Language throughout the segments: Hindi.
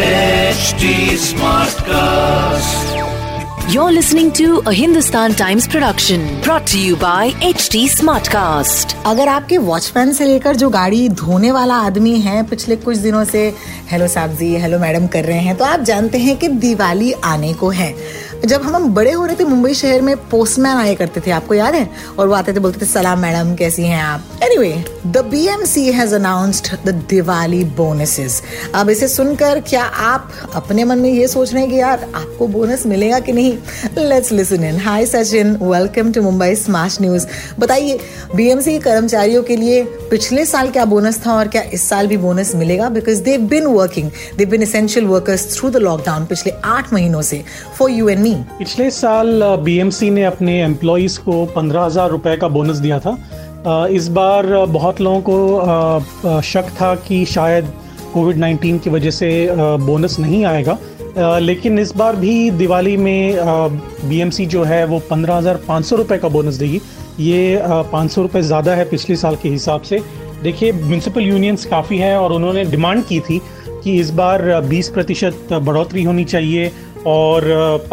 HD Smartcast. You're listening to a Hindustan Times production brought to you by HD Smartcast. अगर आपके वॉचमैन से लेकर जो गाड़ी धोने वाला आदमी है पिछले कुछ दिनों से हेलो साहब जी हेलो मैडम कर रहे हैं तो आप जानते हैं कि दिवाली आने को है जब हम हम बड़े हो रहे थे, मुंबई शहर में पोस्टमैन आया करते थे, आपको याद है? और वो आते थे, बोलते थे, सलाम मैडम, कैसी हैं आप? Anyway the B M C has announced the Diwali bonuses अब इसे सुनकर क्या आप अपने मन में ये सोच रहे हैं कि यार, आपको बोनस मिलेगा कि नहीं? Let's listen in hi Sachin. Welcome to Mumbai smart news बताइए बीएमसी के कर्मचारियों के लिए पिछले साल क्या बोनस था और क्या इस साल भी बोनस मिलेगा? Because they been working they been essential workers through the lockdown पिछले आठ महीनों से. फॉर यू एंड मी पिछले साल बीएमसी ने अपने एम्प्लॉयज़ को पंद्रह हज़ार रुपये का बोनस दिया था। इस बार बहुत लोगों को शक था कि शायद कोविड 19 की वजह से बोनस नहीं आएगा। लेकिन इस बार भी दिवाली में बीएमसी जो है वो पंद्रह हज़ार पाँच सौ रुपये का बोनस देगी। ये पाँच सौ रुपये ज़्यादा है पिछले साल के हिसाब से। देखिए म्यूनसिपल यूनियंस काफ़ी हैं और उन्होंने डिमांड की थी कि इस बार 20 प्रतिशत बढ़ोतरी होनी चाहिए। और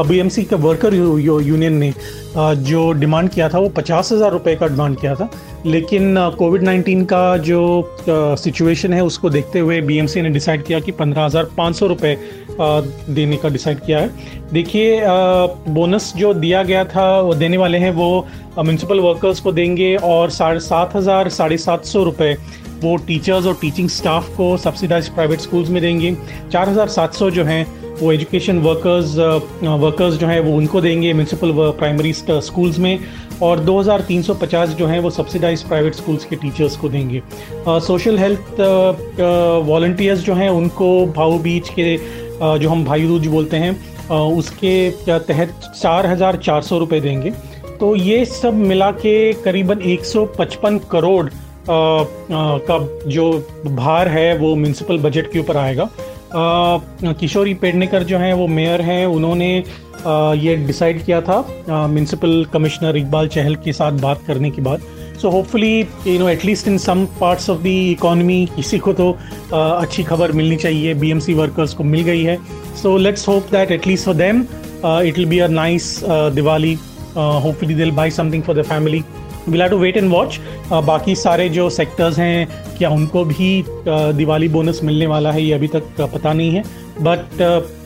बी एम सी के वर्कर यूनियन ने जो डिमांड किया था वो पचास हज़ार रुपये का डिमांड किया था। लेकिन कोविड 19 का जो सिचुएशन है उसको देखते हुए बी एम सी ने डिसाइड किया कि पंद्रह हज़ार पाँच सौ रुपये देने का डिसाइड किया है। देखिए बोनस जो दिया गया था, वो देने वाले हैं वो म्यूनसिपल वर्कर्स को देंगे और साढ़े सात हज़ार, साढ़े सात सौ रुपये वो टीचर्स और टीचिंग स्टाफ को सब्सिडाइज प्राइवेट स्कूल्स में देंगे। चार हज़ार सात सौ जो हैं वो एजुकेशन वर्कर्स वर्कर्स जो हैं वो उनको देंगे म्यूनसिपल प्राइमरी स्कूल्स में और 2350 जो हैं वो सब्सिडाइज प्राइवेट स्कूल्स के टीचर्स को देंगे। सोशल हेल्थ वॉल्टियर्स जो हैं उनको भाऊ बीच के अ, जो हम भाई दूज बोलते हैं अ, उसके तहत चार हज़ार चार सौ रुपये देंगे। तो ये सब मिला के करीबन 155 करोड़ अ, अ, का जो भार है वो म्यूनसिपल बजट के ऊपर आएगा। किशोरी पेडनेकर जो हैं, वो मेयर हैं। उन्होंने ये डिसाइड किया था म्यूनसिपल कमिश्नर इकबाल चहल के साथ बात करने के बाद। So hopefully you know at least in some parts of the economy किसी को तो अच्छी खबर मिलनी चाहिए। बीएमसी वर्कर्स को मिल गई है। So let's hope that at least for them it will be a nice Diwali hopefully deal by something for the family will have to wait and watch बाकी सारे जो सेक्टर्स हैं क्या उनको भी uh, दिवाली बोनस मिलने वाला है ये अभी तक uh, पता नहीं है. But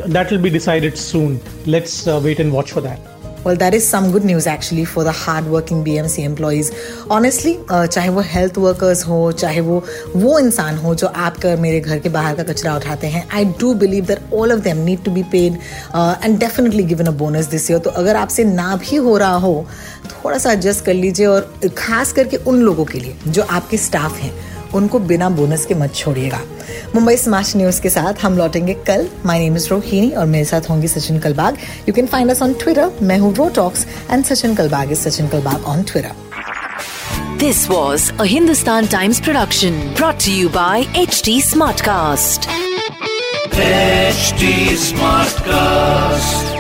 that will be decided soon let's wait and watch for that Well, that is some good news actually for the hard-working BMC employees. Honestly, uh, चाहे वो हेल्थ वर्कर्स हो चाहे वो वो इंसान हो जो आपका मेरे घर के बाहर का कचरा उठाते हैं I do believe that all of them need to be paid and definitely given a bonus this year तो अगर आपसे ना भी हो रहा हो थोड़ा सा एडजस्ट कर लीजिए और खास करके उन लोगों के लिए जो आपके स्टाफ हैं उनको बिना बोनस के मत छोड़िएगा। मुंबई स्मार्ट न्यूज़ के साथ हम लौटेंगे कल। माय नेम इज़ रोहिणी और मेरे साथ होंगी Sachin Kalbag. You can find us on Twitter मैं हूँ Ro talks and Sachin Kalbag is Sachin Kalbag on Twitter This was a Hindustan Times production brought to you by HD Smartcast. HD Smartcast.